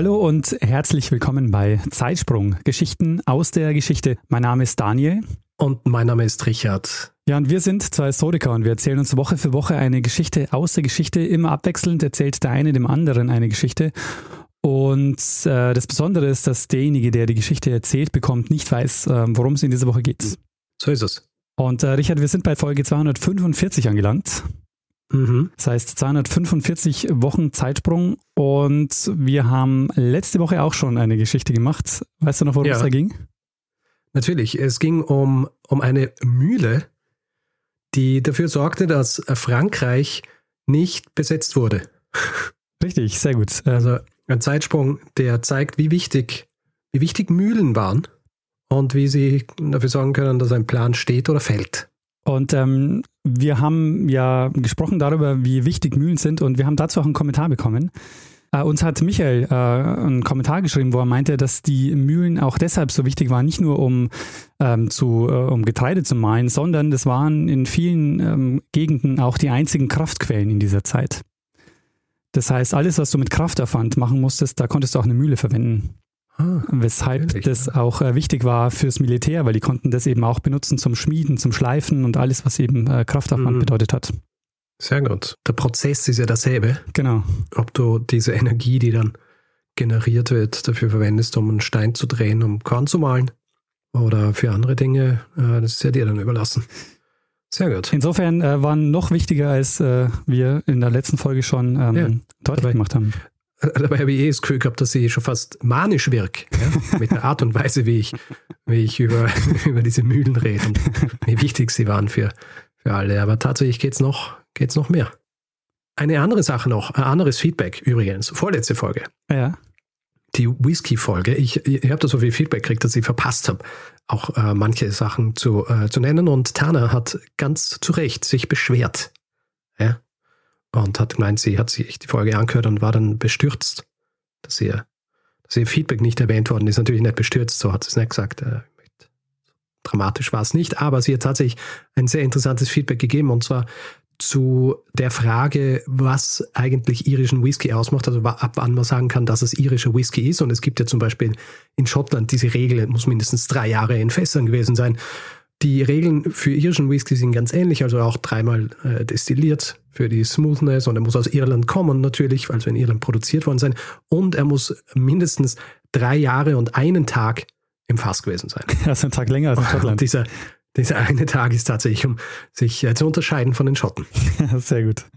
Hallo und herzlich willkommen bei Zeitsprung, Geschichten aus der Geschichte. Mein Name ist Daniel. Und mein Name ist Richard. Ja, und wir sind zwei Historiker und wir erzählen uns Woche für Woche eine Geschichte aus der Geschichte. Immer abwechselnd erzählt der eine dem anderen eine Geschichte. Und äh, das Besondere ist, dass derjenige, der die Geschichte erzählt bekommt, nicht weiß, äh, worum es in dieser Woche geht. So ist es. Und äh, Richard, wir sind bei Folge 245 angelangt. Mhm. Das heißt 245 Wochen Zeitsprung und wir haben letzte Woche auch schon eine Geschichte gemacht. Weißt du noch, worum Ja. es da ging? Natürlich, es ging um, um eine Mühle, die dafür sorgte, dass Frankreich nicht besetzt wurde. Richtig, sehr gut. Äh, Also ein Zeitsprung, der zeigt, wie wichtig, wie wichtig Mühlen waren und wie sie dafür sorgen können, dass ein Plan steht oder fällt. Und ähm, wir haben ja gesprochen darüber, wie wichtig Mühlen sind und wir haben dazu auch einen Kommentar bekommen. Äh, uns hat Michael äh, einen Kommentar geschrieben, wo er meinte, dass die Mühlen auch deshalb so wichtig waren, nicht nur um, ähm, zu, äh, um Getreide zu mahlen, sondern das waren in vielen ähm, Gegenden auch die einzigen Kraftquellen in dieser Zeit. Das heißt, alles, was du mit Kraftaufwand machen musstest, da konntest du auch eine Mühle verwenden. Ah, Weshalb Natürlich, das auch äh, wichtig war fürs Militär, weil die konnten das eben auch benutzen zum Schmieden, zum Schleifen und alles, was eben äh, Kraftaufwand Mhm. bedeutet hat. sehr gut. Der Prozess ist ja dasselbe, Genau. ob du diese Energie, die dann generiert wird, dafür verwendest, um einen Stein zu drehen, um Korn zu mahlen oder für andere Dinge, äh, das ist ja dir dann überlassen. Sehr gut. Insofern äh, waren noch wichtiger, als äh, wir in der letzten Folge schon ähm, Ja, deutlich dabei- gemacht haben. Dabei habe ich eh das Gefühl gehabt, dass ich schon fast manisch wirke, ja? mit der Art und Weise, wie ich, wie ich über, über diese Mühlen rede und wie wichtig sie waren für, für alle. Aber tatsächlich geht's noch, geht's noch mehr. Eine andere Sache noch, ein anderes Feedback übrigens, vorletzte Folge, Ja. die Whisky-Folge. Ich, ich habe da so viel Feedback gekriegt, dass ich verpasst habe, auch äh, manche Sachen zu, äh, zu nennen. Und Tana hat ganz zu Recht sich beschwert. Ja? Und hat gemeint, sie hat sich die Folge angehört und war dann bestürzt, dass ihr, dass ihr Feedback nicht erwähnt worden ist. Natürlich nicht bestürzt, so hat sie es nicht gesagt. Äh, dramatisch war es nicht, aber sie hat tatsächlich ein sehr interessantes Feedback gegeben und zwar zu der Frage, was eigentlich irischen Whisky ausmacht, also ab wann man sagen kann, dass es irischer Whisky ist. Und es gibt ja zum Beispiel in Schottland diese Regel, muss mindestens drei Jahre in Fässern gewesen sein. Die Regeln für irischen Whisky sind ganz ähnlich, also auch dreimal äh, destilliert für die Smoothness und er muss aus Irland kommen natürlich, also in Irland produziert worden sein. Und er muss mindestens drei Jahre und einen Tag im Fass gewesen sein. Also ein Tag länger als in Schottland. dieser, dieser eine Tag ist tatsächlich, um sich äh, zu unterscheiden von den Schotten. Sehr gut.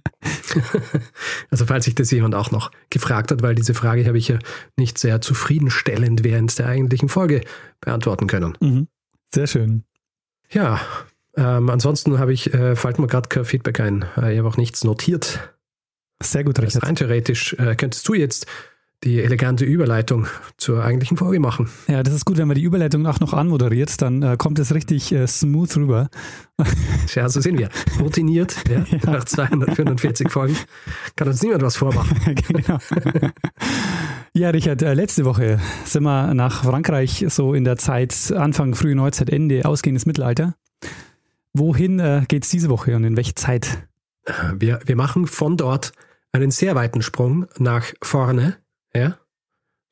Also falls sich das jemand auch noch gefragt hat, weil diese Frage habe ich ja nicht sehr zufriedenstellend während der eigentlichen Folge beantworten können. Mhm. Sehr schön. Ja, ähm, ansonsten habe ich, äh, fällt mir gerade kein Feedback ein. Äh, ich habe auch nichts notiert. Sehr gut, Richard. rein theoretisch äh, könntest du jetzt die elegante Überleitung zur eigentlichen Folge machen. Ja, das ist gut, wenn man die Überleitung auch noch anmoderiert, dann äh, kommt es richtig äh, smooth rüber. Ja, so sind wir. Routiniert, ja, nach 245 Folgen. Kann uns niemand was vormachen. genau. Ja, Richard, äh, letzte Woche sind wir nach Frankreich, so in der Zeit Anfang, frühe Neuzeit, Ende, ausgehendes Mittelalter. Wohin äh, geht's diese Woche und in welche Zeit? Wir, wir machen von dort einen sehr weiten Sprung nach vorne, ja,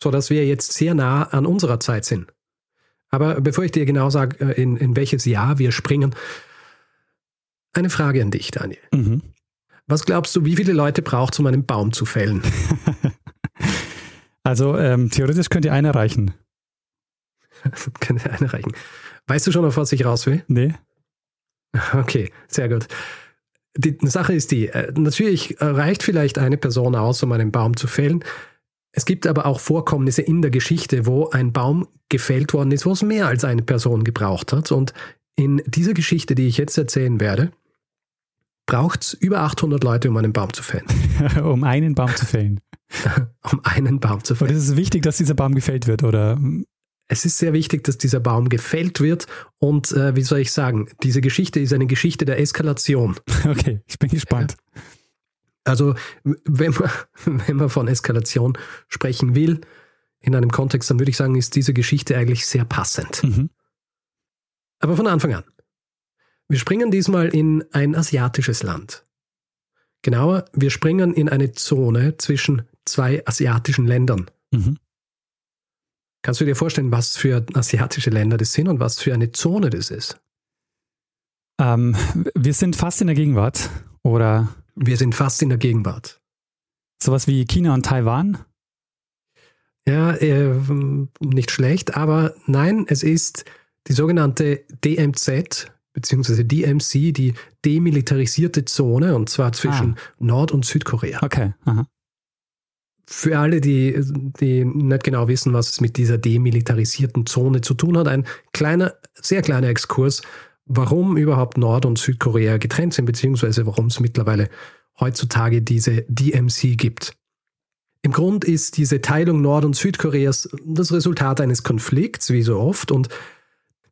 so dass wir jetzt sehr nah an unserer Zeit sind. Aber bevor ich dir genau sage, äh, in, in welches Jahr wir springen, eine Frage an dich, Daniel. Mhm. Was glaubst du, wie viele Leute braucht es, um einen Baum zu fällen? Also ähm, theoretisch könnte einer reichen. Das kann ja einer reichen. Weißt du schon, auf was ich raus will? Nee? Okay, sehr gut. Die Sache ist die, äh, natürlich reicht vielleicht eine Person aus, um einen Baum zu fällen. Es gibt aber auch Vorkommnisse in der Geschichte, wo ein Baum gefällt worden ist, wo es mehr als eine Person gebraucht hat. Und in dieser Geschichte, die ich jetzt erzählen werde, braucht es über 800 Leute, um einen Baum zu fällen. um einen Baum zu fällen. um einen Baum zu fällen. Und es ist wichtig, dass dieser Baum gefällt wird, oder? Es ist sehr wichtig, dass dieser Baum gefällt wird. Und äh, wie soll ich sagen, diese Geschichte ist eine Geschichte der Eskalation. Okay, ich bin gespannt. Also, wenn man, wenn man von Eskalation sprechen will, in einem Kontext, dann würde ich sagen, ist diese Geschichte eigentlich sehr passend. Mhm. Aber von Anfang an. Wir springen diesmal in ein asiatisches Land. Genauer, wir springen in eine Zone zwischen zwei asiatischen Ländern. Mhm. Kannst du dir vorstellen, was für asiatische Länder das sind und was für eine Zone das ist? Ähm, wir sind fast in der Gegenwart, oder? Wir sind fast in der Gegenwart. Sowas wie China und Taiwan? Ja, äh, nicht schlecht, aber nein, es ist die sogenannte DMZ, beziehungsweise DMC, die demilitarisierte Zone, und zwar zwischen ah. Nord- und Südkorea. Okay. Aha. Für alle, die, die nicht genau wissen, was es mit dieser demilitarisierten Zone zu tun hat, ein kleiner, sehr kleiner Exkurs, warum überhaupt Nord- und Südkorea getrennt sind, beziehungsweise warum es mittlerweile heutzutage diese DMC gibt. Im Grund ist diese Teilung Nord- und Südkoreas das Resultat eines Konflikts, wie so oft, und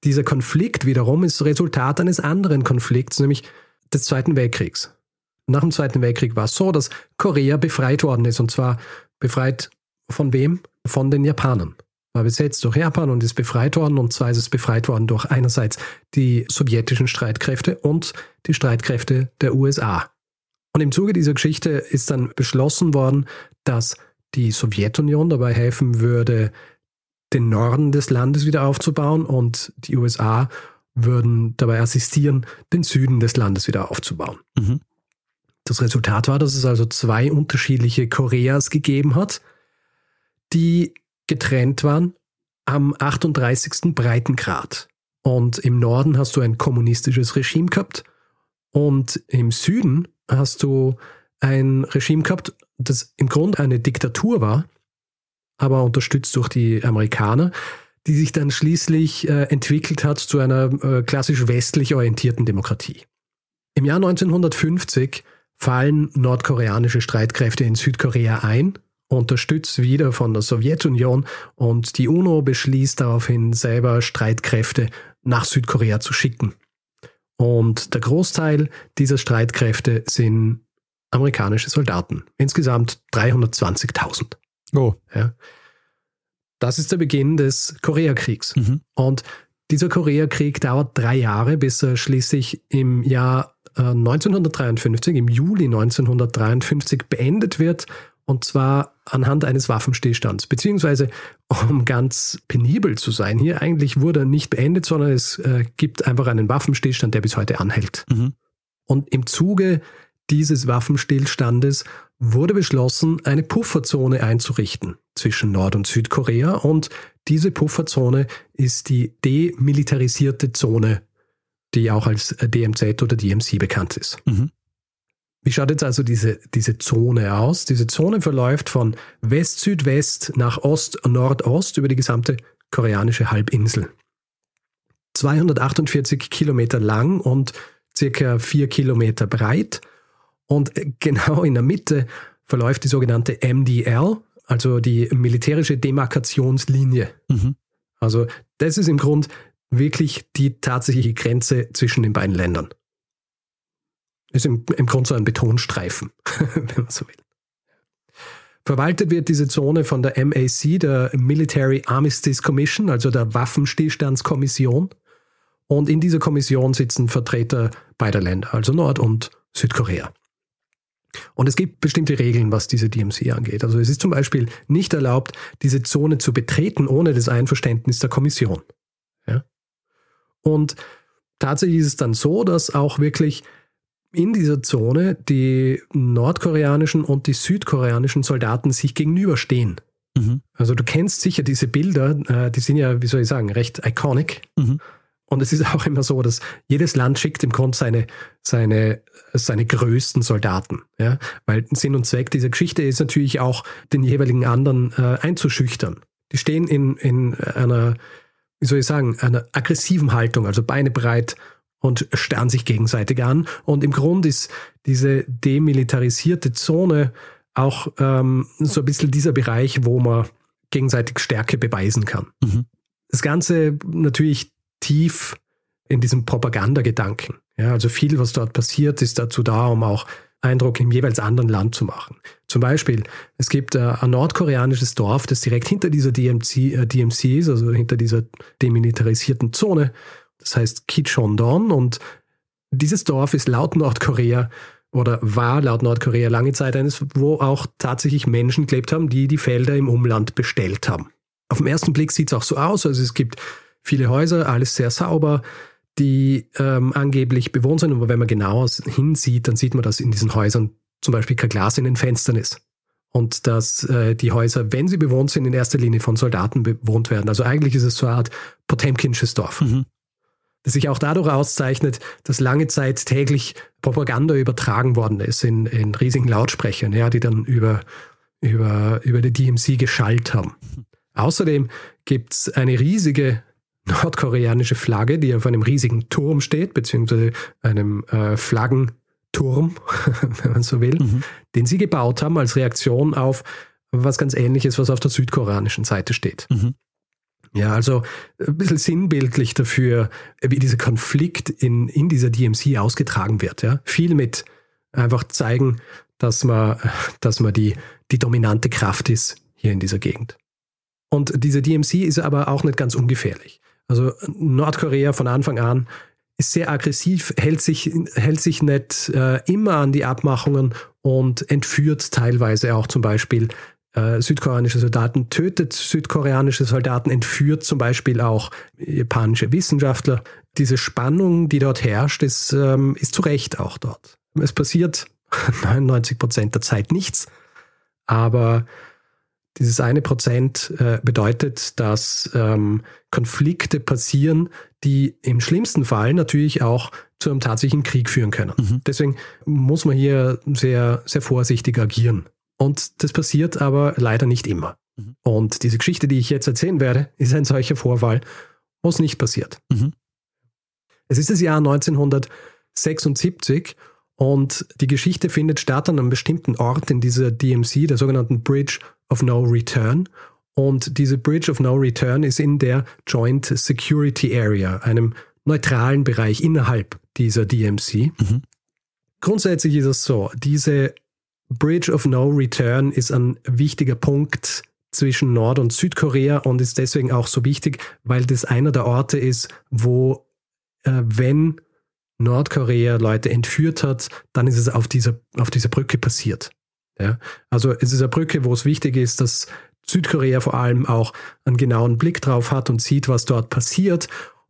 dieser Konflikt wiederum ist Resultat eines anderen Konflikts, nämlich des Zweiten Weltkriegs. Nach dem Zweiten Weltkrieg war es so, dass Korea befreit worden ist. Und zwar befreit von wem? Von den Japanern. War besetzt durch Japan und ist befreit worden. Und zwar ist es befreit worden durch einerseits die sowjetischen Streitkräfte und die Streitkräfte der USA. Und im Zuge dieser Geschichte ist dann beschlossen worden, dass die Sowjetunion dabei helfen würde, den Norden des Landes wieder aufzubauen und die USA würden dabei assistieren, den Süden des Landes wieder aufzubauen. Mhm. Das Resultat war, dass es also zwei unterschiedliche Koreas gegeben hat, die getrennt waren am 38. Breitengrad. Und im Norden hast du ein kommunistisches Regime gehabt und im Süden hast du ein Regime gehabt, das im Grunde eine Diktatur war, aber unterstützt durch die Amerikaner, die sich dann schließlich äh, entwickelt hat zu einer äh, klassisch westlich orientierten Demokratie. Im Jahr 1950 fallen nordkoreanische Streitkräfte in Südkorea ein, unterstützt wieder von der Sowjetunion und die UNO beschließt daraufhin selber Streitkräfte nach Südkorea zu schicken. Und der Großteil dieser Streitkräfte sind amerikanische Soldaten. Insgesamt 320.000. Oh. Ja. Das ist der Beginn des Koreakriegs. Mhm. Und dieser Koreakrieg dauert drei Jahre, bis er schließlich im Jahr äh, 1953, im Juli 1953 beendet wird. Und zwar anhand eines Waffenstillstands. Beziehungsweise, um ganz penibel zu sein, hier eigentlich wurde er nicht beendet, sondern es äh, gibt einfach einen Waffenstillstand, der bis heute anhält. Mhm. Und im Zuge dieses Waffenstillstandes wurde beschlossen, eine Pufferzone einzurichten zwischen Nord- und Südkorea und diese Pufferzone ist die demilitarisierte Zone, die auch als DMZ oder DMC bekannt ist. Mhm. Wie schaut jetzt also diese, diese Zone aus? Diese Zone verläuft von West-Südwest nach Ost-Nordost über die gesamte koreanische Halbinsel. 248 Kilometer lang und circa 4 Kilometer breit und genau in der Mitte verläuft die sogenannte MDL, also die militärische Demarkationslinie. Mhm. Also das ist im Grund wirklich die tatsächliche Grenze zwischen den beiden Ländern. Ist im, im Grund so ein Betonstreifen, wenn man so will. Verwaltet wird diese Zone von der MAC, der Military Armistice Commission, also der Waffenstillstandskommission. Und in dieser Kommission sitzen Vertreter beider Länder, also Nord- und Südkorea. Und es gibt bestimmte Regeln, was diese DMC angeht. Also es ist zum Beispiel nicht erlaubt, diese Zone zu betreten ohne das Einverständnis der Kommission. Ja? Und tatsächlich ist es dann so, dass auch wirklich in dieser Zone die nordkoreanischen und die südkoreanischen Soldaten sich gegenüberstehen. Mhm. Also du kennst sicher diese Bilder, äh, die sind ja, wie soll ich sagen, recht iconic. Mhm. Und es ist auch immer so, dass jedes Land schickt im Grunde seine, seine, seine größten Soldaten. Ja? Weil Sinn und Zweck dieser Geschichte ist natürlich auch, den jeweiligen anderen äh, einzuschüchtern. Die stehen in, in einer, wie soll ich sagen, einer aggressiven Haltung, also Beine breit und starren sich gegenseitig an. Und im Grunde ist diese demilitarisierte Zone auch ähm, so ein bisschen dieser Bereich, wo man gegenseitig Stärke beweisen kann. Mhm. Das Ganze natürlich tief in diesem Propagandagedanken. Ja, also viel, was dort passiert, ist dazu da, um auch Eindruck im jeweils anderen Land zu machen. Zum Beispiel, es gibt äh, ein nordkoreanisches Dorf, das direkt hinter dieser DMC, äh, DMC ist, also hinter dieser demilitarisierten Zone. Das heißt Kichondon und dieses Dorf ist laut Nordkorea oder war laut Nordkorea lange Zeit eines, wo auch tatsächlich Menschen gelebt haben, die die Felder im Umland bestellt haben. Auf den ersten Blick sieht es auch so aus, also es gibt viele Häuser, alles sehr sauber, die ähm, angeblich bewohnt sind. Aber wenn man genauer hinsieht, dann sieht man, dass in diesen Häusern zum Beispiel kein Glas in den Fenstern ist. Und dass äh, die Häuser, wenn sie bewohnt sind, in erster Linie von Soldaten bewohnt werden. Also eigentlich ist es so eine Art Potemkinsches Dorf. Mhm. Das sich auch dadurch auszeichnet, dass lange Zeit täglich Propaganda übertragen worden ist in, in riesigen Lautsprechern, ja, die dann über, über, über die DMC geschallt haben. Mhm. Außerdem gibt es eine riesige nordkoreanische Flagge, die auf einem riesigen Turm steht, beziehungsweise einem äh, Flaggenturm, wenn man so will, mhm. den sie gebaut haben als Reaktion auf was ganz ähnliches, was auf der südkoreanischen Seite steht. Mhm. Ja, also ein bisschen sinnbildlich dafür, wie dieser Konflikt in, in dieser DMC ausgetragen wird. Ja? Viel mit einfach zeigen, dass man, dass man die, die dominante Kraft ist hier in dieser Gegend. Und diese DMC ist aber auch nicht ganz ungefährlich. Also Nordkorea von Anfang an ist sehr aggressiv, hält sich, hält sich nicht äh, immer an die Abmachungen und entführt teilweise auch zum Beispiel äh, südkoreanische Soldaten, tötet südkoreanische Soldaten, entführt zum Beispiel auch japanische Wissenschaftler. Diese Spannung, die dort herrscht, ist, ähm, ist zu Recht auch dort. Es passiert 99 Prozent der Zeit nichts, aber dieses eine Prozent äh, bedeutet, dass ähm, Konflikte passieren, die im schlimmsten Fall natürlich auch zu einem tatsächlichen Krieg führen können. Mhm. Deswegen muss man hier sehr, sehr vorsichtig agieren. Und das passiert aber leider nicht immer. Mhm. Und diese Geschichte, die ich jetzt erzählen werde, ist ein solcher Vorfall, wo es nicht passiert. Mhm. Es ist das Jahr 1976 und die Geschichte findet statt an einem bestimmten Ort in dieser DMC, der sogenannten Bridge of No Return. Und diese Bridge of No Return ist in der Joint Security Area, einem neutralen Bereich innerhalb dieser DMC. Mhm. Grundsätzlich ist es so, diese Bridge of No Return ist ein wichtiger Punkt zwischen Nord- und Südkorea und ist deswegen auch so wichtig, weil das einer der Orte ist, wo, äh, wenn Nordkorea Leute entführt hat, dann ist es auf dieser, auf dieser Brücke passiert. Ja? Also es ist eine Brücke, wo es wichtig ist, dass Südkorea vor allem auch einen genauen Blick drauf hat und sieht, was dort passiert.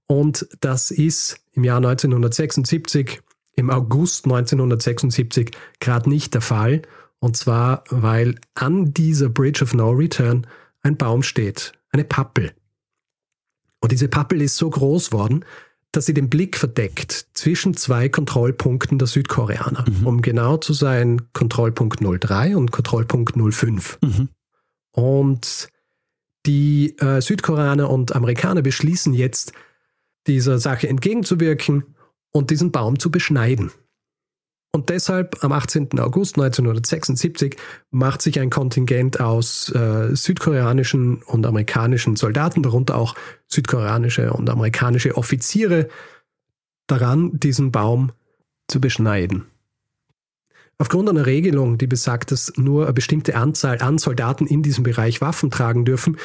Und das ist im Jahr 1976, im August 1976 gerade nicht der Fall. Und zwar, weil an dieser Bridge of No Return ein Baum steht, eine Pappel. Und diese Pappel ist so groß worden, dass sie den Blick verdeckt zwischen zwei Kontrollpunkten der Südkoreaner. Mhm. Um genau zu sein, Kontrollpunkt 03 und Kontrollpunkt 05. Mhm. Und die äh, Südkoreaner und Amerikaner beschließen jetzt, dieser Sache entgegenzuwirken und diesen Baum zu beschneiden. Und deshalb am 18. August 1976 macht sich ein Kontingent aus äh, südkoreanischen und amerikanischen Soldaten, darunter auch südkoreanische und amerikanische Offiziere, daran, diesen Baum zu beschneiden. Aufgrund einer Regelung, die besagt, dass nur eine bestimmte Anzahl an Soldaten in diesem Bereich Waffen tragen dürfen,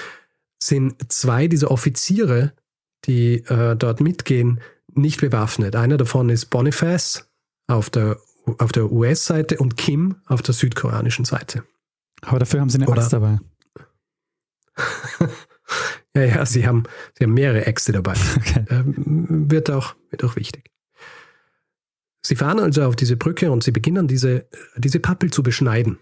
sind zwei dieser Offiziere, die äh, dort mitgehen, nicht bewaffnet. Einer davon ist Boniface auf der auf der US-Seite und Kim auf der südkoreanischen Seite. Aber dafür haben sie eine Oder, Axt dabei. ja, ja, sie haben, sie haben mehrere Äxte dabei. Okay. Ähm, wird, auch, wird auch wichtig. Sie fahren also auf diese Brücke und sie beginnen diese, diese Pappel zu beschneiden.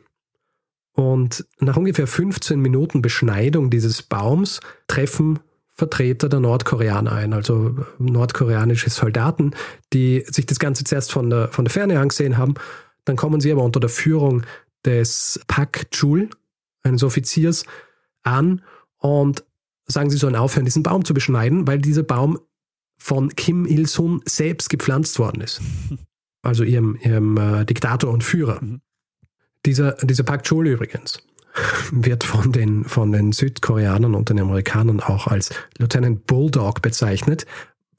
Und nach ungefähr 15 Minuten Beschneidung dieses Baums treffen Vertreter der Nordkoreaner ein, also nordkoreanische Soldaten, die sich das Ganze zuerst von der, von der Ferne angesehen haben. Dann kommen sie aber unter der Führung des Pak Chul, eines Offiziers, an und sagen, sie sollen aufhören, diesen Baum zu beschneiden, weil dieser Baum von Kim Il-sung selbst gepflanzt worden ist. Also ihrem, ihrem äh, Diktator und Führer. Mhm. Dieser, dieser Park Chul übrigens wird von den, von den Südkoreanern und den Amerikanern auch als Lieutenant Bulldog bezeichnet,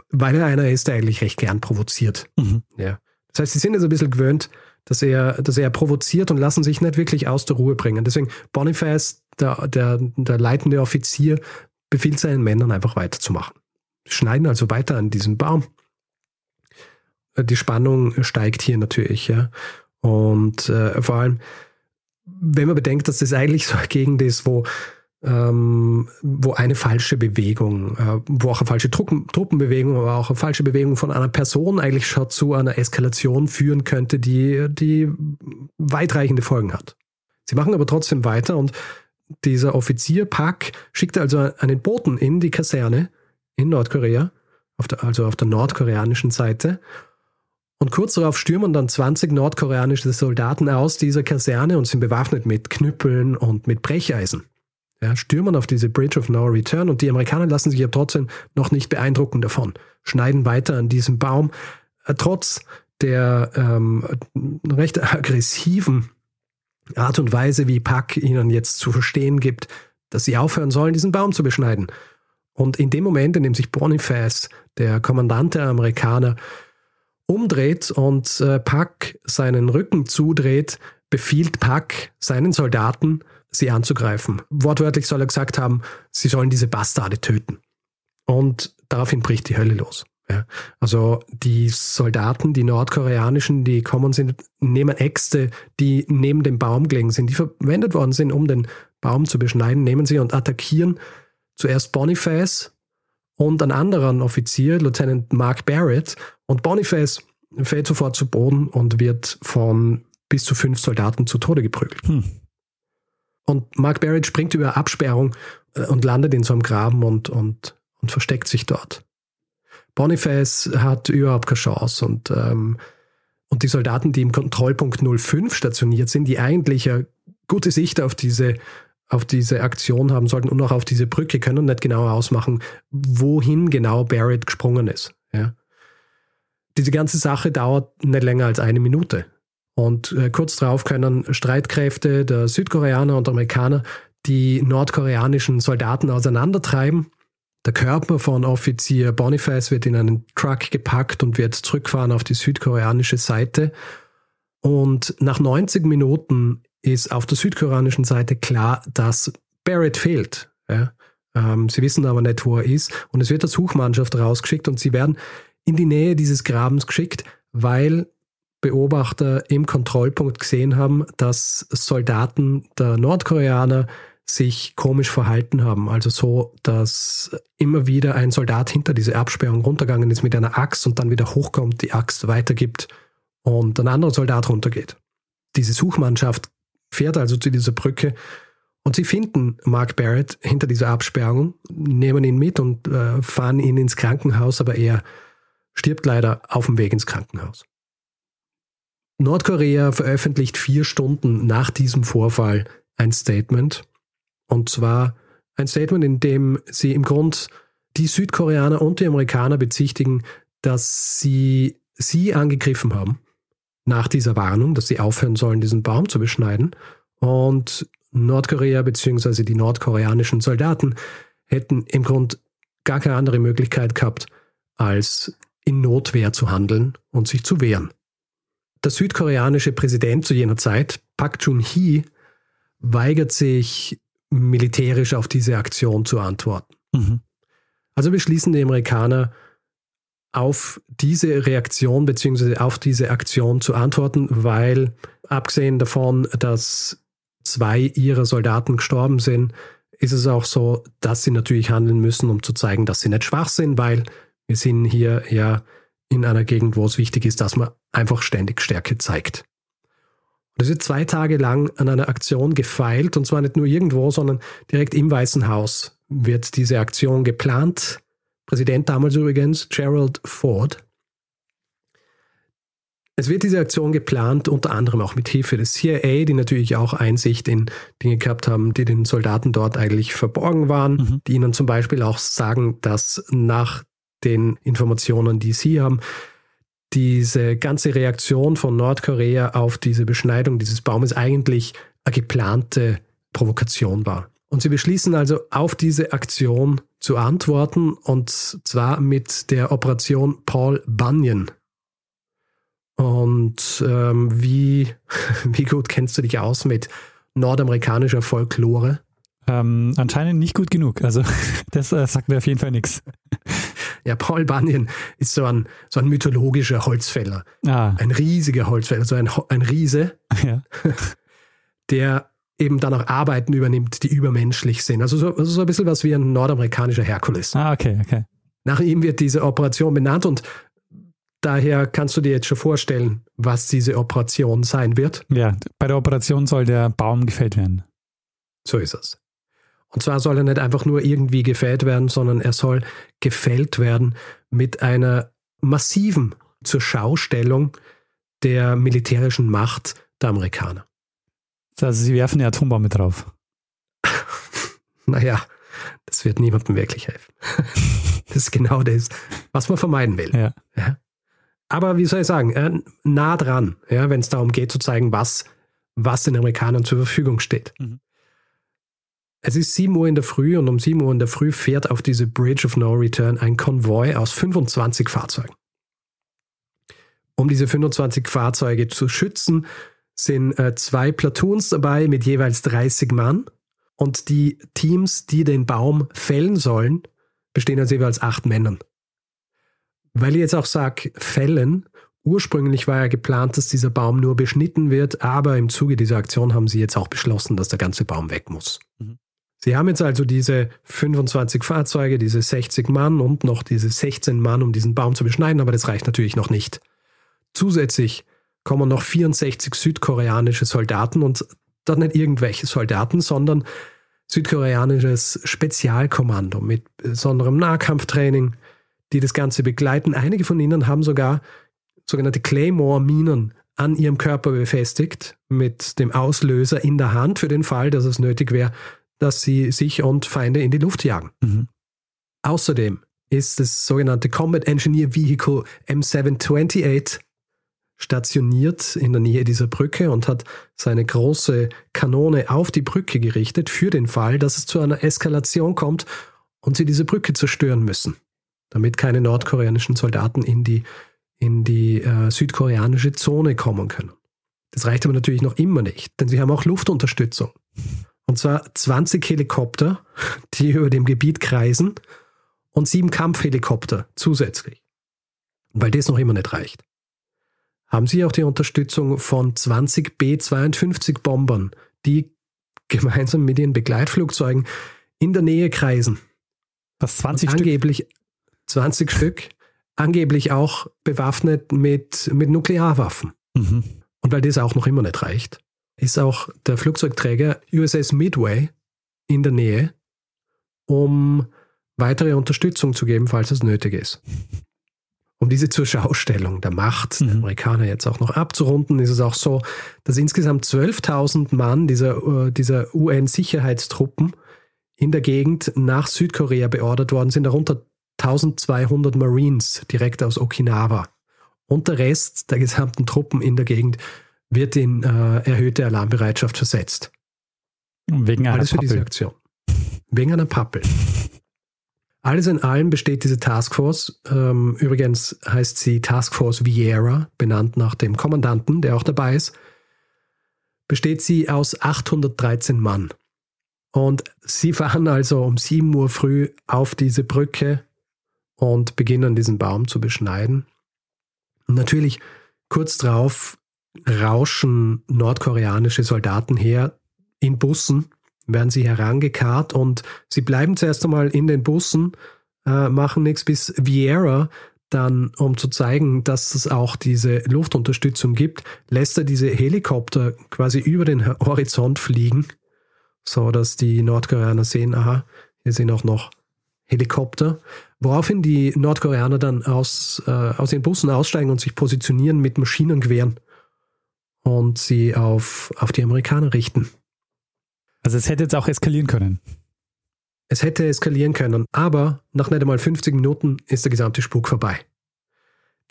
weil er einer ist, der eigentlich recht gern provoziert. Mhm. Ja. Das heißt, sie sind jetzt ein bisschen gewöhnt, dass er, dass er provoziert und lassen sich nicht wirklich aus der Ruhe bringen. Deswegen Boniface, der, der, der leitende Offizier, befiehlt seinen Männern einfach weiterzumachen. Schneiden also weiter an diesem Baum. Die Spannung steigt hier natürlich, ja. Und äh, vor allem, wenn man bedenkt, dass das eigentlich so eine Gegend ist, wo ähm, wo eine falsche Bewegung, äh, wo auch eine falsche Truppen, Truppenbewegung, aber auch eine falsche Bewegung von einer Person eigentlich schon zu einer Eskalation führen könnte, die, die weitreichende Folgen hat. Sie machen aber trotzdem weiter und dieser Offizier Pak schickt also einen Boten in die Kaserne in Nordkorea, auf der, also auf der nordkoreanischen Seite. Und kurz darauf stürmen dann 20 nordkoreanische Soldaten aus dieser Kaserne und sind bewaffnet mit Knüppeln und mit Brecheisen. Ja, stürmen auf diese Bridge of No Return und die Amerikaner lassen sich ja trotzdem noch nicht beeindrucken davon, schneiden weiter an diesem Baum, äh, trotz der ähm, recht aggressiven Art und Weise, wie Pack ihnen jetzt zu verstehen gibt, dass sie aufhören sollen, diesen Baum zu beschneiden. Und in dem Moment, in dem sich Boniface, der Kommandant der Amerikaner, umdreht und äh, Pack seinen Rücken zudreht, befiehlt Pack seinen Soldaten, sie anzugreifen. Wortwörtlich soll er gesagt haben, sie sollen diese Bastarde töten. Und daraufhin bricht die Hölle los. Ja. Also die Soldaten, die nordkoreanischen, die kommen sind, nehmen Äxte, die neben dem Baum gelegen sind, die verwendet worden sind, um den Baum zu beschneiden, nehmen sie und attackieren zuerst Boniface und einen anderen Offizier, Lieutenant Mark Barrett. Und Boniface fällt sofort zu Boden und wird von bis zu fünf Soldaten zu Tode geprügelt. Hm. Und Mark Barrett springt über Absperrung äh, und landet in so einem Graben und, und, und versteckt sich dort. Boniface hat überhaupt keine Chance und, ähm, und die Soldaten, die im Kontrollpunkt 05 stationiert sind, die eigentlich eine gute Sicht auf diese, auf diese Aktion haben sollten und auch auf diese Brücke, können nicht genau ausmachen, wohin genau Barrett gesprungen ist. Ja. Diese ganze Sache dauert nicht länger als eine Minute. Und äh, kurz darauf können Streitkräfte der Südkoreaner und Amerikaner die nordkoreanischen Soldaten auseinandertreiben. Der Körper von Offizier Boniface wird in einen Truck gepackt und wird zurückfahren auf die südkoreanische Seite. Und nach 90 Minuten ist auf der südkoreanischen Seite klar, dass Barrett fehlt. Ja? Ähm, sie wissen aber nicht, wo er ist. Und es wird eine Suchmannschaft rausgeschickt und sie werden in die Nähe dieses Grabens geschickt, weil Beobachter im Kontrollpunkt gesehen haben, dass Soldaten der Nordkoreaner sich komisch verhalten haben. Also so, dass immer wieder ein Soldat hinter diese Absperrung runtergegangen ist mit einer Axt und dann wieder hochkommt, die Axt weitergibt und ein anderer Soldat runtergeht. Diese Suchmannschaft fährt also zu dieser Brücke und sie finden Mark Barrett hinter dieser Absperrung, nehmen ihn mit und äh, fahren ihn ins Krankenhaus, aber er stirbt leider auf dem Weg ins Krankenhaus. Nordkorea veröffentlicht vier Stunden nach diesem Vorfall ein Statement. Und zwar ein Statement, in dem sie im Grund die Südkoreaner und die Amerikaner bezichtigen, dass sie sie angegriffen haben nach dieser Warnung, dass sie aufhören sollen, diesen Baum zu beschneiden. Und Nordkorea bzw. die nordkoreanischen Soldaten hätten im Grund gar keine andere Möglichkeit gehabt, als in Notwehr zu handeln und sich zu wehren. Der südkoreanische Präsident zu jener Zeit, Park Chung-hee, weigert sich militärisch auf diese Aktion zu antworten. Mhm. Also beschließen die Amerikaner, auf diese Reaktion bzw. auf diese Aktion zu antworten, weil abgesehen davon, dass zwei ihrer Soldaten gestorben sind, ist es auch so, dass sie natürlich handeln müssen, um zu zeigen, dass sie nicht schwach sind, weil wir sind hier ja in einer Gegend, wo es wichtig ist, dass man einfach ständig Stärke zeigt. Es wird zwei Tage lang an einer Aktion gefeilt, und zwar nicht nur irgendwo, sondern direkt im Weißen Haus wird diese Aktion geplant. Präsident damals übrigens, Gerald Ford. Es wird diese Aktion geplant, unter anderem auch mit Hilfe des CIA, die natürlich auch Einsicht in Dinge gehabt haben, die den Soldaten dort eigentlich verborgen waren, mhm. die ihnen zum Beispiel auch sagen, dass nach den Informationen, die Sie haben, diese ganze Reaktion von Nordkorea auf diese Beschneidung dieses Baumes eigentlich eine geplante Provokation war. Und sie beschließen also auf diese Aktion zu antworten und zwar mit der Operation Paul Bunyan. Und ähm, wie, wie gut kennst du dich aus mit nordamerikanischer Folklore? Ähm, anscheinend nicht gut genug. Also das äh, sagt mir auf jeden Fall nichts. Ja, Paul Bunyan ist so ein, so ein mythologischer Holzfäller. Ah. Ein riesiger Holzfäller, so ein, ein Riese, Ja. der eben dann auch Arbeiten übernimmt, die übermenschlich sind. Also so, also so ein bisschen was wie ein nordamerikanischer Herkules. Ah, okay, okay. Nach ihm wird diese Operation benannt und daher kannst du dir jetzt schon vorstellen, was diese Operation sein wird. Ja, bei der Operation soll der Baum gefällt werden. So ist es. Und zwar soll er nicht einfach nur irgendwie gefällt werden, sondern er soll gefällt werden mit einer massiven zur Schaustellung der militärischen Macht der Amerikaner. Also sie werfen eine Atombombe drauf. Naja, das wird niemandem wirklich helfen. Das ist genau das, was man vermeiden will. Ja. Ja. Aber wie soll ich sagen, äh, nah dran, ja, wenn es darum geht zu zeigen, was, was den Amerikanern zur Verfügung steht. Mhm. Es ist 7 Uhr in der Früh und um 7 Uhr in der Früh fährt auf diese Bridge of No Return ein Konvoi aus 25 Fahrzeugen. Um diese 25 Fahrzeuge zu schützen, sind äh, zwei Platoons dabei mit jeweils 30 Mann und die Teams, die den Baum fällen sollen, bestehen aus jeweils acht Männern. Weil ich jetzt auch sage, fällen, ursprünglich war ja geplant, dass dieser Baum nur beschnitten wird, aber im Zuge dieser Aktion haben sie jetzt auch beschlossen, dass der ganze Baum weg muss. Mhm. Sie haben jetzt also diese 25 Fahrzeuge, diese 60 Mann und noch diese 16 Mann, um diesen Baum zu beschneiden, aber das reicht natürlich noch nicht. Zusätzlich kommen noch 64 südkoreanische Soldaten und dort nicht irgendwelche Soldaten, sondern südkoreanisches Spezialkommando mit besonderem Nahkampftraining, die das Ganze begleiten. Einige von ihnen haben sogar sogenannte Claymore-Minen an ihrem Körper befestigt, mit dem Auslöser in der Hand für den Fall, dass es nötig wäre, dass sie sich und Feinde in die Luft jagen. Mhm. Außerdem ist das sogenannte Combat Engineer Vehicle M728 stationiert in der Nähe dieser Brücke und hat seine große Kanone auf die Brücke gerichtet für den Fall, dass es zu einer Eskalation kommt und sie diese Brücke zerstören müssen, damit keine nordkoreanischen Soldaten in die, in die äh, südkoreanische Zone kommen können. Das reicht aber natürlich noch immer nicht, denn sie haben auch Luftunterstützung. Und zwar 20 Helikopter, die über dem Gebiet kreisen und sieben Kampfhelikopter zusätzlich. Weil das noch immer nicht reicht, haben sie auch die Unterstützung von 20 B-52 Bombern, die gemeinsam mit ihren Begleitflugzeugen in der Nähe kreisen. Das 20 und Stück. angeblich 20 Stück, angeblich auch bewaffnet mit, mit Nuklearwaffen. Mhm. Und weil das auch noch immer nicht reicht, ist auch der Flugzeugträger USS Midway in der Nähe, um weitere Unterstützung zu geben, falls es nötig ist. Um diese Zurschaustellung der Macht der Mhm. Amerikaner jetzt auch noch abzurunden, ist es auch so, dass insgesamt 12.000 Mann dieser, äh, dieser UN-Sicherheitstruppen in der Gegend nach Südkorea beordert worden sind, darunter 1200 Marines direkt aus Okinawa. Und der Rest der gesamten Truppen in der Gegend wird in äh, erhöhte Alarmbereitschaft versetzt. Wegen einer Alles für diese Pappel. Aktion. Wegen einer Pappel. Alles in allem besteht diese Taskforce, ähm, übrigens heißt sie Taskforce Vieira, benannt nach dem Kommandanten, der auch dabei ist, besteht sie aus 813 Mann. Und sie fahren also um 7 Uhr früh auf diese Brücke und beginnen diesen Baum zu beschneiden. Und natürlich kurz darauf rauschen nordkoreanische Soldaten her in Bussen, werden sie herangekarrt und sie bleiben zuerst einmal in den Bussen, äh, machen nichts, bis Vieira dann, um zu zeigen, dass es auch diese Luftunterstützung gibt, lässt er diese Helikopter quasi über den Horizont fliegen, so dass die Nordkoreaner sehen, aha, hier sind auch noch Helikopter, woraufhin die Nordkoreaner dann aus, äh, aus den Bussen aussteigen und sich positionieren mit Maschinengewehren und sie auf, auf die Amerikaner richten. Also es hätte jetzt auch eskalieren können. Es hätte eskalieren können, aber nach nicht einmal 50 Minuten ist der gesamte Spuk vorbei.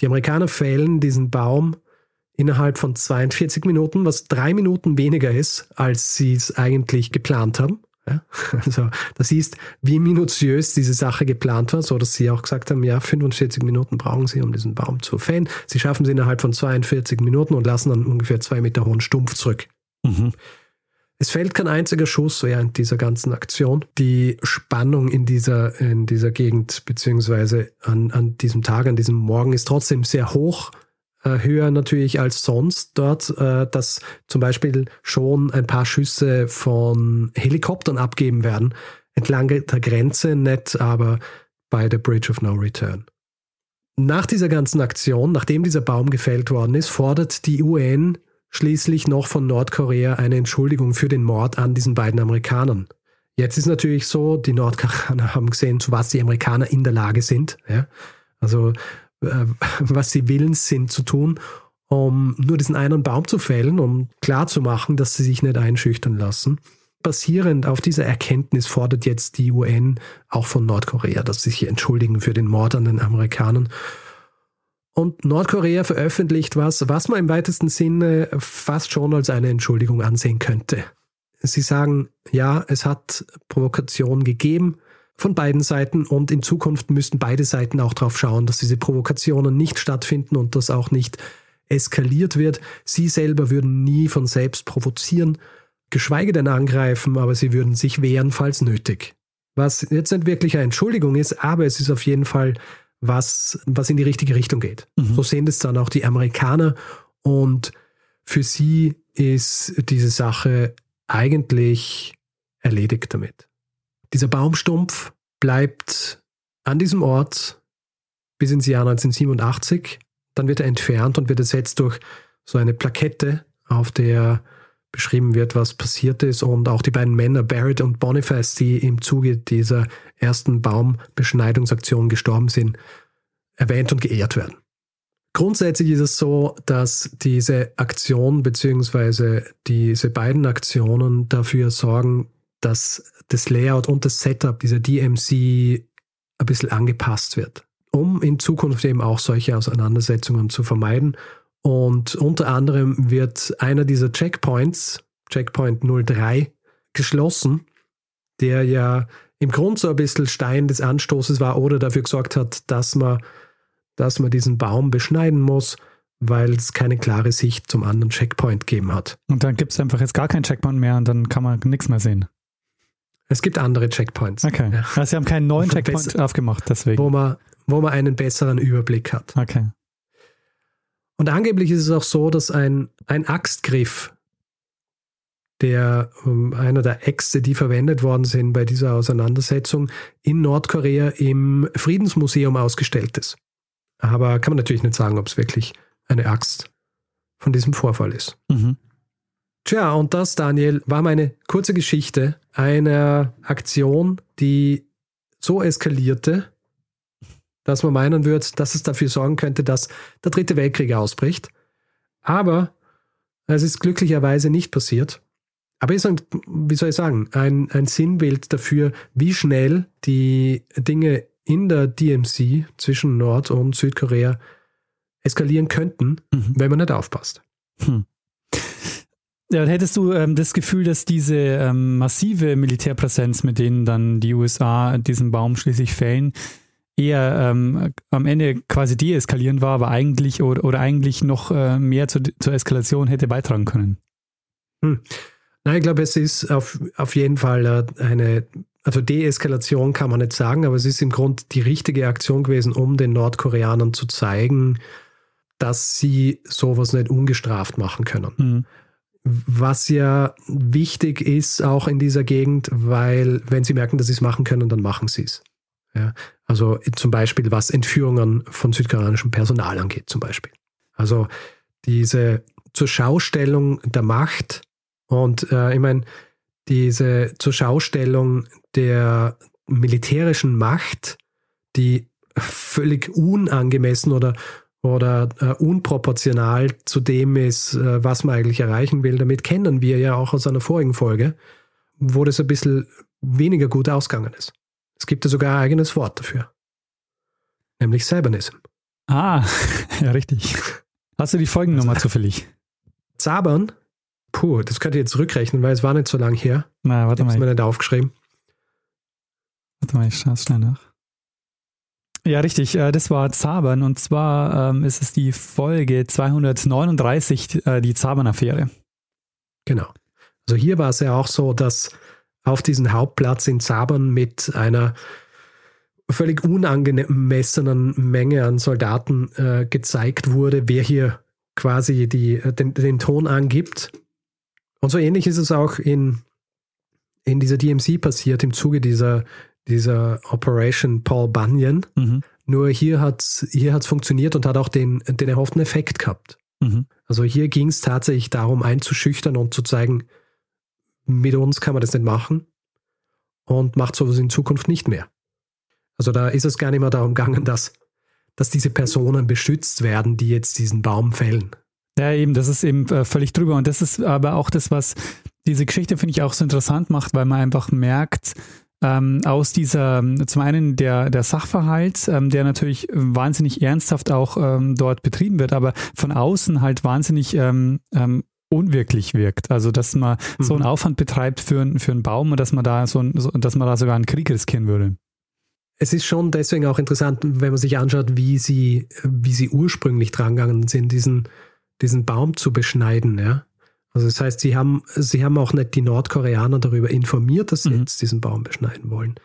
Die Amerikaner fällen diesen Baum innerhalb von 42 Minuten, was drei Minuten weniger ist, als sie es eigentlich geplant haben. Ja? Also das siehst, wie minutiös diese Sache geplant war, so dass sie auch gesagt haben, ja, 45 Minuten brauchen sie, um diesen Baum zu fällen. Sie schaffen es innerhalb von 42 Minuten und lassen dann ungefähr zwei Meter hohen Stumpf zurück. Mhm. Es fällt kein einziger Schuss während dieser ganzen Aktion. Die Spannung in dieser, in dieser Gegend, beziehungsweise an, an diesem Tag, an diesem Morgen ist trotzdem sehr hoch. Äh, höher natürlich als sonst dort, äh, dass zum Beispiel schon ein paar Schüsse von Helikoptern abgeben werden. Entlang der Grenze nicht, aber bei der Bridge of No Return. Nach dieser ganzen Aktion, nachdem dieser Baum gefällt worden ist, fordert die UN schließlich noch von Nordkorea eine Entschuldigung für den Mord an diesen beiden Amerikanern. Jetzt ist natürlich so, die Nordkoreaner haben gesehen, zu was die Amerikaner in der Lage sind. Ja? Also äh, was sie willens sind zu tun, um nur diesen einen Baum zu fällen, um klarzumachen, dass sie sich nicht einschüchtern lassen. Basierend auf dieser Erkenntnis fordert jetzt die UN auch von Nordkorea, dass sie sich entschuldigen für den Mord an den Amerikanern und Nordkorea veröffentlicht was, was man im weitesten Sinne fast schon als eine Entschuldigung ansehen könnte. Sie sagen, ja, es hat Provokationen gegeben von beiden Seiten und in Zukunft müssten beide Seiten auch darauf schauen, dass diese Provokationen nicht stattfinden und dass auch nicht eskaliert wird. Sie selber würden nie von selbst provozieren, geschweige denn angreifen, aber sie würden sich wehren, falls nötig. Was jetzt nicht wirklich eine Entschuldigung ist, aber es ist auf jeden Fall was, was in die richtige Richtung geht. Mhm. So sehen das dann auch die Amerikaner und für sie ist diese Sache eigentlich erledigt damit. Dieser Baumstumpf bleibt an diesem Ort bis ins Jahr 1987. Dann wird er entfernt und wird ersetzt durch so eine Plakette, auf der beschrieben wird, was passiert ist und auch die beiden Männer Barrett und Boniface, die im Zuge dieser ersten Baumbeschneidungsaktion gestorben sind, erwähnt und geehrt werden. Grundsätzlich ist es so, dass diese Aktion bzw. diese beiden Aktionen dafür sorgen, dass das Layout und das Setup dieser DMC ein bisschen angepasst wird, um in Zukunft eben auch solche Auseinandersetzungen zu vermeiden und unter anderem wird einer dieser Checkpoints, Checkpoint 03, geschlossen, der ja im Grunde so ein bisschen Stein des Anstoßes war oder dafür gesorgt hat, dass man, dass man diesen Baum beschneiden muss, weil es keine klare Sicht zum anderen Checkpoint gegeben hat. Und dann gibt es einfach jetzt gar keinen Checkpoint mehr und dann kann man nichts mehr sehen. Es gibt andere Checkpoints. Okay. Ja. Also Sie haben keinen neuen Checkpoint aufgemacht, deswegen. Wo man, wo man einen besseren Überblick hat. Okay. Und angeblich ist es auch so, dass ein, ein Axtgriff, der um, einer der Äxte, die verwendet worden sind bei dieser Auseinandersetzung, in Nordkorea im Friedensmuseum ausgestellt ist. Aber kann man natürlich nicht sagen, ob es wirklich eine Axt von diesem Vorfall ist. Mhm. Tja, und das, Daniel, war meine kurze Geschichte einer Aktion, die so eskalierte, dass man meinen wird, dass es dafür sorgen könnte, dass der dritte Weltkrieg ausbricht. Aber es ist glücklicherweise nicht passiert. Aber ist ein, wie soll ich sagen, ein, ein Sinnbild dafür, wie schnell die Dinge in der DMC zwischen Nord- und Südkorea eskalieren könnten, mhm. wenn man nicht aufpasst. Hm. Ja, hättest du ähm, das Gefühl, dass diese ähm, massive Militärpräsenz, mit denen dann die USA diesen Baum schließlich fällen, eher ähm, am Ende quasi deeskalieren war, aber eigentlich oder, oder eigentlich noch äh, mehr zu, zur Eskalation hätte beitragen können. Hm. Nein, ich glaube, es ist auf, auf jeden Fall äh, eine, also Deeskalation kann man nicht sagen, aber es ist im Grunde die richtige Aktion gewesen, um den Nordkoreanern zu zeigen, dass sie sowas nicht ungestraft machen können. Mhm. Was ja wichtig ist auch in dieser Gegend, weil wenn sie merken, dass sie es machen können, dann machen sie es. Ja, also zum Beispiel, was Entführungen von südkoreanischem Personal angeht, zum Beispiel. Also diese zur Schaustellung der Macht und äh, ich meine, diese zur Schaustellung der militärischen Macht, die völlig unangemessen oder, oder äh, unproportional zu dem ist, äh, was man eigentlich erreichen will. Damit kennen wir ja auch aus einer vorigen Folge, wo das ein bisschen weniger gut ausgegangen ist. Es gibt ja sogar ein eigenes Wort dafür. Nämlich Cybernism. Ah, ja, richtig. Hast du die Folgennummer also, zufällig? Zabern? Puh, das könnt ihr jetzt zurückrechnen, weil es war nicht so lang her. Na, warte ich mal. Ich mir nicht aufgeschrieben. Warte mal, ich schaue schnell nach. Ja, richtig. Äh, das war Zabern und zwar ähm, ist es die Folge 239, äh, die Zabern-Affäre. Genau. Also hier war es ja auch so, dass auf diesen Hauptplatz in Zabern mit einer völlig unangemessenen Menge an Soldaten äh, gezeigt wurde, wer hier quasi die, äh, den, den, Ton angibt. Und so ähnlich ist es auch in, in dieser DMC passiert im Zuge dieser, dieser Operation Paul Bunyan. Mhm. Nur hier hat es hier hat's funktioniert und hat auch den, den erhofften Effekt gehabt. Mhm. Also hier ging es tatsächlich darum, einzuschüchtern und zu zeigen, mit uns kann man das nicht machen und macht sowas in Zukunft nicht mehr. Also da ist es gar nicht mehr darum gegangen, dass, dass diese Personen beschützt werden, die jetzt diesen Baum fällen. Ja, eben, das ist eben äh, völlig drüber. Und das ist aber auch das, was diese Geschichte, finde ich, auch so interessant macht, weil man einfach merkt, ähm, aus dieser, zum einen der, der Sachverhalt, ähm, der natürlich wahnsinnig ernsthaft auch ähm, dort betrieben wird, aber von außen halt wahnsinnig ähm, ähm, unwirklich wirkt. Also dass man mhm. so einen Aufwand betreibt für, für einen Baum und dass man da so, ein, so dass man da sogar einen Krieg riskieren würde. Es ist schon deswegen auch interessant, wenn man sich anschaut, wie sie, wie sie ursprünglich drangegangen sind, diesen, diesen Baum zu beschneiden, ja. Also das heißt, sie haben, sie haben auch nicht die Nordkoreaner darüber informiert, dass sie mhm. jetzt diesen Baum beschneiden wollen.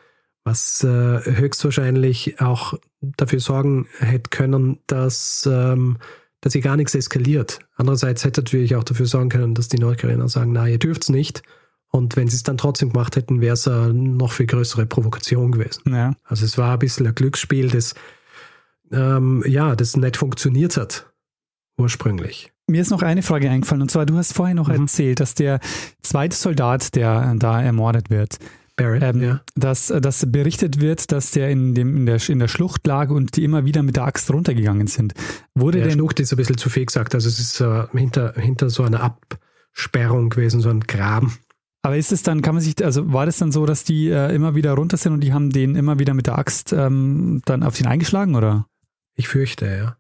Was äh, höchstwahrscheinlich auch dafür sorgen hätte können, dass ähm, dass hier gar nichts eskaliert. Andererseits hätte natürlich auch dafür sorgen können, dass die Nordkoreaner sagen, na, ihr dürft es nicht. Und wenn sie es dann trotzdem gemacht hätten, wäre es eine noch viel größere Provokation gewesen. Ja. Also es war ein bisschen ein Glücksspiel, das ähm, ja, das nicht funktioniert hat ursprünglich. Mir ist noch eine Frage eingefallen, und zwar, du hast vorher noch mhm. erzählt, dass der zweite Soldat, der da ermordet wird, Barrett, ähm, ja. dass, dass berichtet wird, dass der in, dem, in, der, in der Schlucht lag und die immer wieder mit der Axt runtergegangen sind. Wurde der denn, Schlucht ist ein bisschen zu viel gesagt. Also es ist äh, hinter, hinter so einer Absperrung gewesen, so ein Graben. Aber ist es dann, kann man sich, also war das dann so, dass die äh, immer wieder runter sind und die haben den immer wieder mit der Axt ähm, dann auf ihn eingeschlagen, oder? Ich fürchte, ja.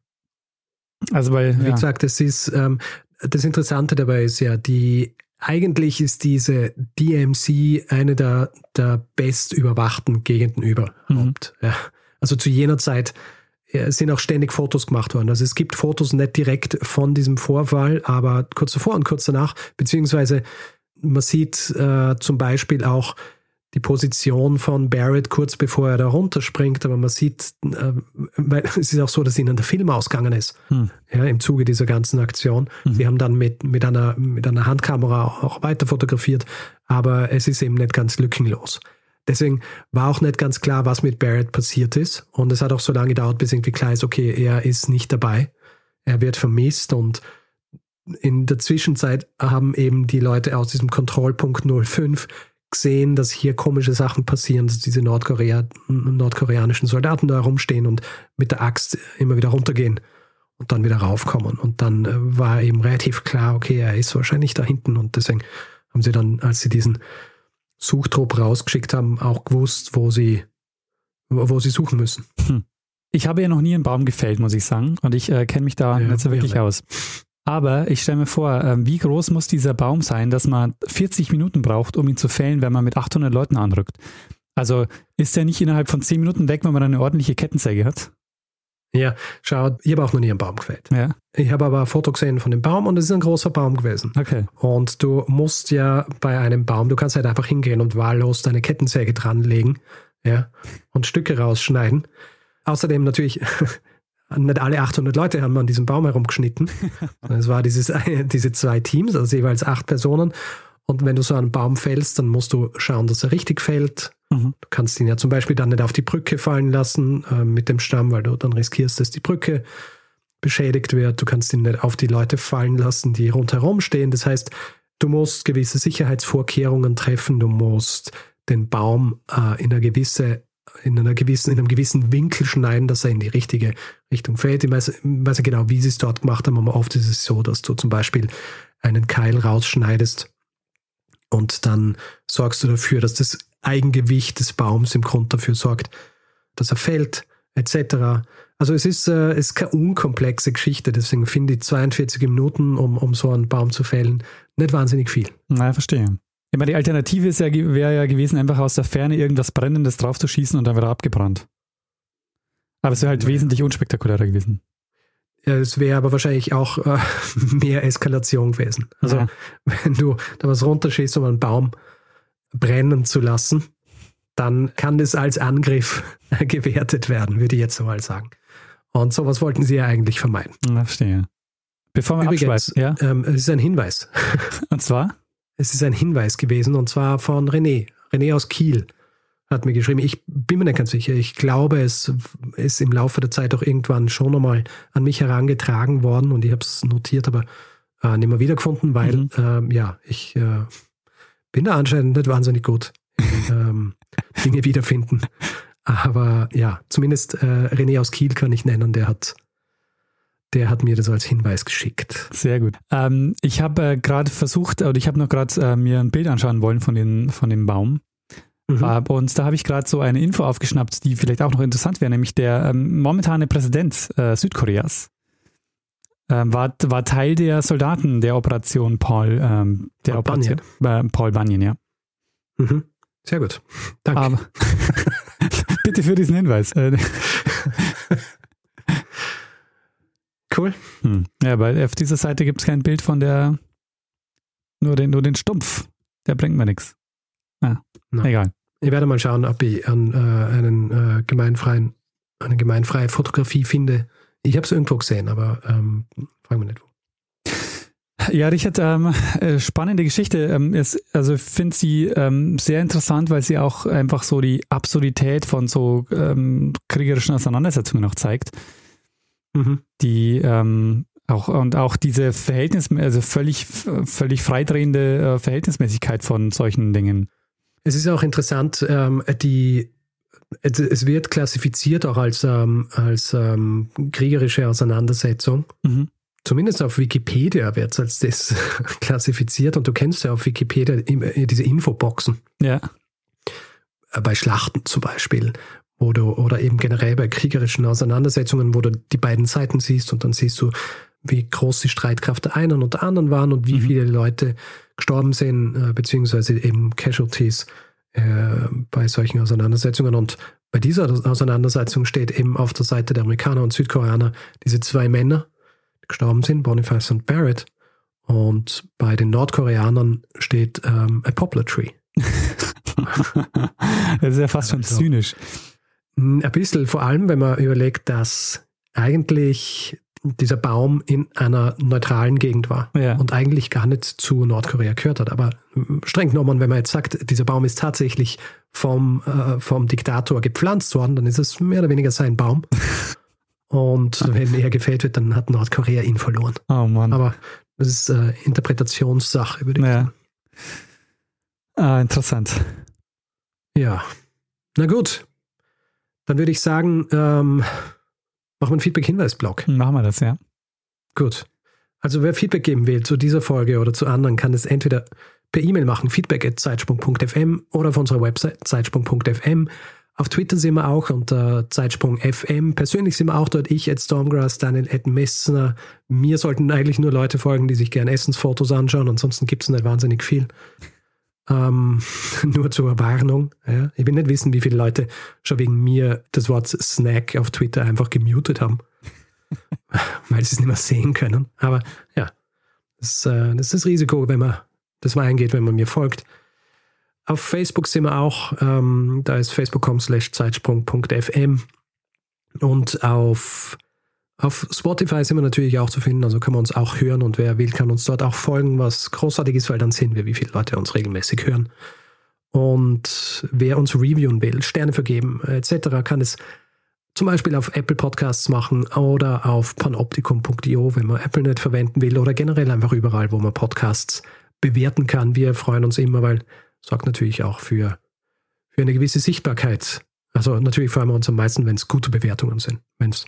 Also weil, Wie ja. gesagt, das ist, ähm, das Interessante dabei ist ja, die eigentlich ist diese DMC eine der, der best überwachten Gegenden überhaupt. Mhm. Ja. Also zu jener Zeit ja, sind auch ständig Fotos gemacht worden. Also es gibt Fotos nicht direkt von diesem Vorfall, aber kurz davor und kurz danach, beziehungsweise man sieht äh, zum Beispiel auch die Position von Barrett kurz bevor er da runterspringt, aber man sieht, äh, weil es ist auch so, dass ihnen der Film ausgegangen ist, hm. ja, im Zuge dieser ganzen Aktion. Mhm. Sie haben dann mit, mit, einer, mit einer Handkamera auch weiter fotografiert, aber es ist eben nicht ganz lückenlos. Deswegen war auch nicht ganz klar, was mit Barrett passiert ist. Und es hat auch so lange gedauert, bis irgendwie klar ist, okay, er ist nicht dabei. Er wird vermisst und in der Zwischenzeit haben eben die Leute aus diesem Kontrollpunkt 05 gesehen, dass hier komische Sachen passieren, dass diese Nordkorea, nordkoreanischen Soldaten da rumstehen und mit der Axt immer wieder runtergehen und dann wieder raufkommen. Und dann äh, war eben relativ klar, okay, er ist wahrscheinlich da hinten. Und deswegen haben sie dann, als sie diesen Suchtrupp rausgeschickt haben, auch gewusst, wo sie, wo sie suchen müssen. Hm. Ich habe ja noch nie einen Baum gefällt, muss ich sagen. Und ich äh, kenne mich da ja, nicht so wirklich ja, aus. Aber ich stelle mir vor, ähm, wie groß muss dieser Baum sein, dass man 40 Minuten braucht, um ihn zu fällen, wenn man mit 800 Leuten anrückt? Also ist der nicht innerhalb von 10 Minuten weg, wenn man eine ordentliche Kettensäge hat? Ja, schau, ich habe auch noch nie einen Baum gefällt. Ja. Ich habe aber ein Foto gesehen von dem Baum und es ist ein großer Baum gewesen. Okay. Und du musst ja bei einem Baum, du kannst halt einfach hingehen und wahllos deine Kettensäge dranlegen ja, und Stücke rausschneiden. Außerdem natürlich nicht alle 800 Leute haben an diesem Baum herumgeschnitten. es war dieses, diese zwei Teams, also jeweils acht Personen. Und wenn du so einen Baum fällst, dann musst du schauen, dass er richtig fällt. Mhm. Du kannst ihn ja zum Beispiel dann nicht auf die Brücke fallen lassen äh, mit dem Stamm, weil du dann riskierst, dass die Brücke beschädigt wird. Du kannst ihn nicht auf die Leute fallen lassen, die rundherum stehen. Das heißt, du musst gewisse Sicherheitsvorkehrungen treffen. Du musst den Baum äh, in eine gewisse in, einer gewissen, in einem gewissen Winkel schneiden, dass er in die richtige Richtung fällt. Ich weiß, weiß nicht genau, wie sie es dort gemacht haben, aber oft ist es so, dass du zum Beispiel einen Keil rausschneidest und dann sorgst du dafür, dass das Eigengewicht des Baums im Grund dafür sorgt, dass er fällt, etc. Also es ist, äh, es ist keine unkomplexe Geschichte, deswegen finde ich 42 Minuten, um, um so einen Baum zu fällen, nicht wahnsinnig viel. Na, verstehe. Ich meine, die Alternative ja, wäre ja gewesen, einfach aus der Ferne irgendwas Brennendes draufzuschießen und dann wieder abgebrannt. Aber es wäre halt ja. wesentlich unspektakulärer gewesen. Ja, es wäre aber wahrscheinlich auch äh, mehr Eskalation gewesen. Also, ja. wenn du da was runterschießt, um einen Baum brennen zu lassen, dann kann das als Angriff gewertet werden, würde ich jetzt mal sagen. Und sowas wollten sie ja eigentlich vermeiden. Verstehe. Bevor wir Übrigens, ja? Ähm, es ist ein Hinweis. Und zwar? Es ist ein Hinweis gewesen und zwar von René. René aus Kiel hat mir geschrieben. Ich bin mir nicht ganz sicher. Ich glaube, es ist im Laufe der Zeit auch irgendwann schon nochmal an mich herangetragen worden und ich habe es notiert, aber äh, nicht mehr wiedergefunden, weil mhm. ähm, ja, ich äh, bin da anscheinend nicht wahnsinnig gut ähm, Dinge wiederfinden. Aber ja, zumindest äh, René aus Kiel kann ich nennen, der hat, der hat mir das als Hinweis geschickt. Sehr gut. Ähm, ich habe äh, gerade versucht, oder ich habe noch gerade äh, mir ein Bild anschauen wollen von, den, von dem Baum. Mhm. Äh, und da habe ich gerade so eine Info aufgeschnappt, die vielleicht auch noch interessant wäre, nämlich der ähm, momentane Präsident äh, Südkoreas ähm, war, war Teil der Soldaten der Operation Paul, ähm, der Paul Operation, Bunyan. Äh, Paul Bunyan, ja. Mhm. Sehr gut. Danke. Aber, bitte für diesen Hinweis. Cool. Hm. Ja, weil auf dieser Seite gibt es kein Bild von der, nur den, nur den Stumpf. Der bringt mir nichts. No. egal. Ich werde mal schauen, ob ich an, äh, einen äh, gemeinfreien, eine gemeinfreie Fotografie finde. Ich habe es irgendwo gesehen, aber ähm, fragen wir nicht wo. Ja, Richard, ähm, äh, spannende Geschichte. Ähm, es, also ich finde sie ähm, sehr interessant, weil sie auch einfach so die Absurdität von so ähm, kriegerischen Auseinandersetzungen noch zeigt. Mhm. Die ähm, auch und auch diese Verhältnis, also völlig, völlig freidrehende äh, Verhältnismäßigkeit von solchen Dingen. Es ist auch interessant, ähm, die es wird klassifiziert auch als, als kriegerische Auseinandersetzung. Mhm zumindest auf Wikipedia wird es als das klassifiziert und du kennst ja auf Wikipedia diese Infoboxen. Ja. Äh, bei Schlachten zum Beispiel, du, oder eben generell bei kriegerischen Auseinandersetzungen, wo du die beiden Seiten siehst und dann siehst du, wie groß die Streitkraft der einen und der anderen waren und wie mhm. viele Leute gestorben sind, äh, beziehungsweise eben Casualties äh, bei solchen Auseinandersetzungen. Und bei dieser Auseinandersetzung steht eben auf der Seite der Amerikaner und Südkoreaner diese zwei Männer, gestorben sind, Boniface und Barrett. Und bei den Nordkoreanern steht ähm, a Poplar Tree. das ist ja fast schon also, zynisch. Ein bisschen, vor allem, wenn man überlegt, dass eigentlich dieser Baum in einer neutralen Gegend war ja. und eigentlich gar nicht zu Nordkorea gehört hat. Aber streng genommen, wenn man jetzt sagt, dieser Baum ist tatsächlich vom, äh, vom Diktator gepflanzt worden, dann ist es mehr oder weniger sein Baum. Und wenn er gefällt wird, dann hat Nordkorea ihn verloren. Oh Mann. Aber das ist äh, Interpretationssache, würde ich sagen. Ah, interessant. Ja. Na gut. Dann würde ich sagen, ähm, machen wir einen Feedback-Hinweis-Blog. Machen wir das, ja. Gut. Also wer Feedback geben will zu dieser Folge oder zu anderen, kann es entweder per E-Mail machen, feedback.zeitsprung.fm oder auf unserer Website zeitsprung.fm. Auf Twitter sind wir auch unter Zeitsprung FM. Persönlich sind wir auch dort. Ich, Ed Stormgrass, Daniel Ed Messner. Mir sollten eigentlich nur Leute folgen, die sich gerne Essensfotos anschauen. Ansonsten gibt es nicht wahnsinnig viel. Ähm, nur zur Warnung. Ja. Ich will nicht wissen, wie viele Leute schon wegen mir das Wort Snack auf Twitter einfach gemutet haben. weil sie es nicht mehr sehen können. Aber ja, das, äh, das ist das Risiko, wenn man das mal eingeht, wenn man mir folgt. Auf Facebook sind wir auch, ähm, da ist facebook.com slash zeitsprung.fm und auf, auf Spotify sind wir natürlich auch zu finden, also kann man uns auch hören und wer will, kann uns dort auch folgen, was großartig ist, weil dann sehen wir, wie viele Leute uns regelmäßig hören. Und wer uns reviewen will, Sterne vergeben etc., kann es zum Beispiel auf Apple Podcasts machen oder auf panoptikum.io, wenn man Apple nicht verwenden will oder generell einfach überall, wo man Podcasts bewerten kann. Wir freuen uns immer, weil sorgt natürlich auch für, für eine gewisse Sichtbarkeit. Also natürlich freuen wir uns am meisten, wenn es gute Bewertungen sind. Wenn es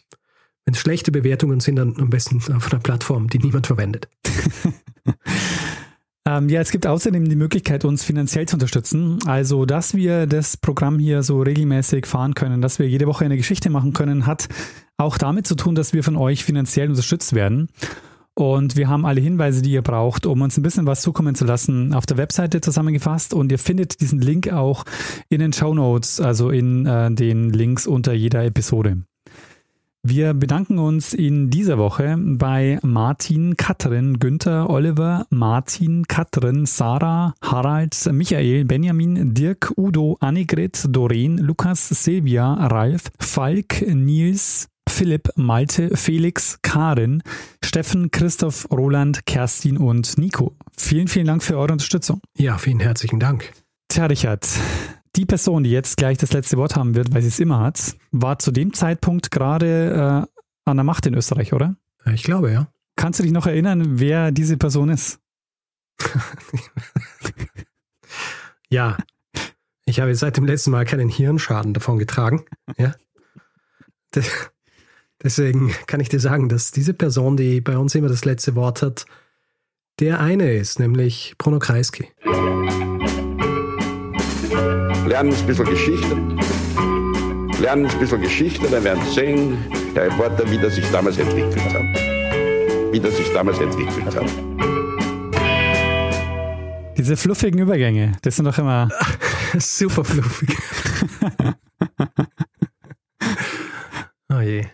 wenn es schlechte Bewertungen sind, dann am besten auf einer Plattform, die niemand verwendet. Ähm, ja, es gibt außerdem die Möglichkeit, uns finanziell zu unterstützen. Also, dass wir das Programm hier so regelmäßig fahren können, dass wir jede Woche eine Geschichte machen können, hat auch damit zu tun, dass wir von euch finanziell unterstützt werden. Und wir haben alle Hinweise, die ihr braucht, um uns ein bisschen was zukommen zu lassen, auf der Webseite zusammengefasst. Und ihr findet diesen Link auch in den Show Notes, also in äh, den Links unter jeder Episode. Wir bedanken uns in dieser Woche bei Martin, Katrin, Günther, Oliver, Martin, Katrin, Sarah, Harald, Michael, Benjamin, Dirk, Udo, Annegret, Doreen, Lukas, Silvia, Ralf, Falk, Nils, Philipp, Malte, Felix, Karin, Steffen, Christoph, Roland, Kerstin und Nico. Vielen, vielen Dank für eure Unterstützung. Ja, vielen herzlichen Dank. Tja, Richard, die Person, die jetzt gleich das letzte Wort haben wird, weil sie es immer hat, war zu dem Zeitpunkt gerade äh, an der Macht in Österreich, oder? Ich glaube, ja. Kannst du dich noch erinnern, wer diese Person ist? ja. Ich habe seit dem letzten Mal keinen Hirnschaden davon getragen. Ja. Deswegen kann ich dir sagen, dass diese Person, die bei uns immer das letzte Wort hat, der eine ist, nämlich Bruno Kreisky lernen ein bisschen Geschichte. Lernen ein bisschen Geschichte, dann werden Sie sehen, der Reporter, wie das sich damals entwickelt hat. Wie das sich damals entwickelt hat. Diese fluffigen Übergänge, das sind doch immer. Super fluffig. oh je.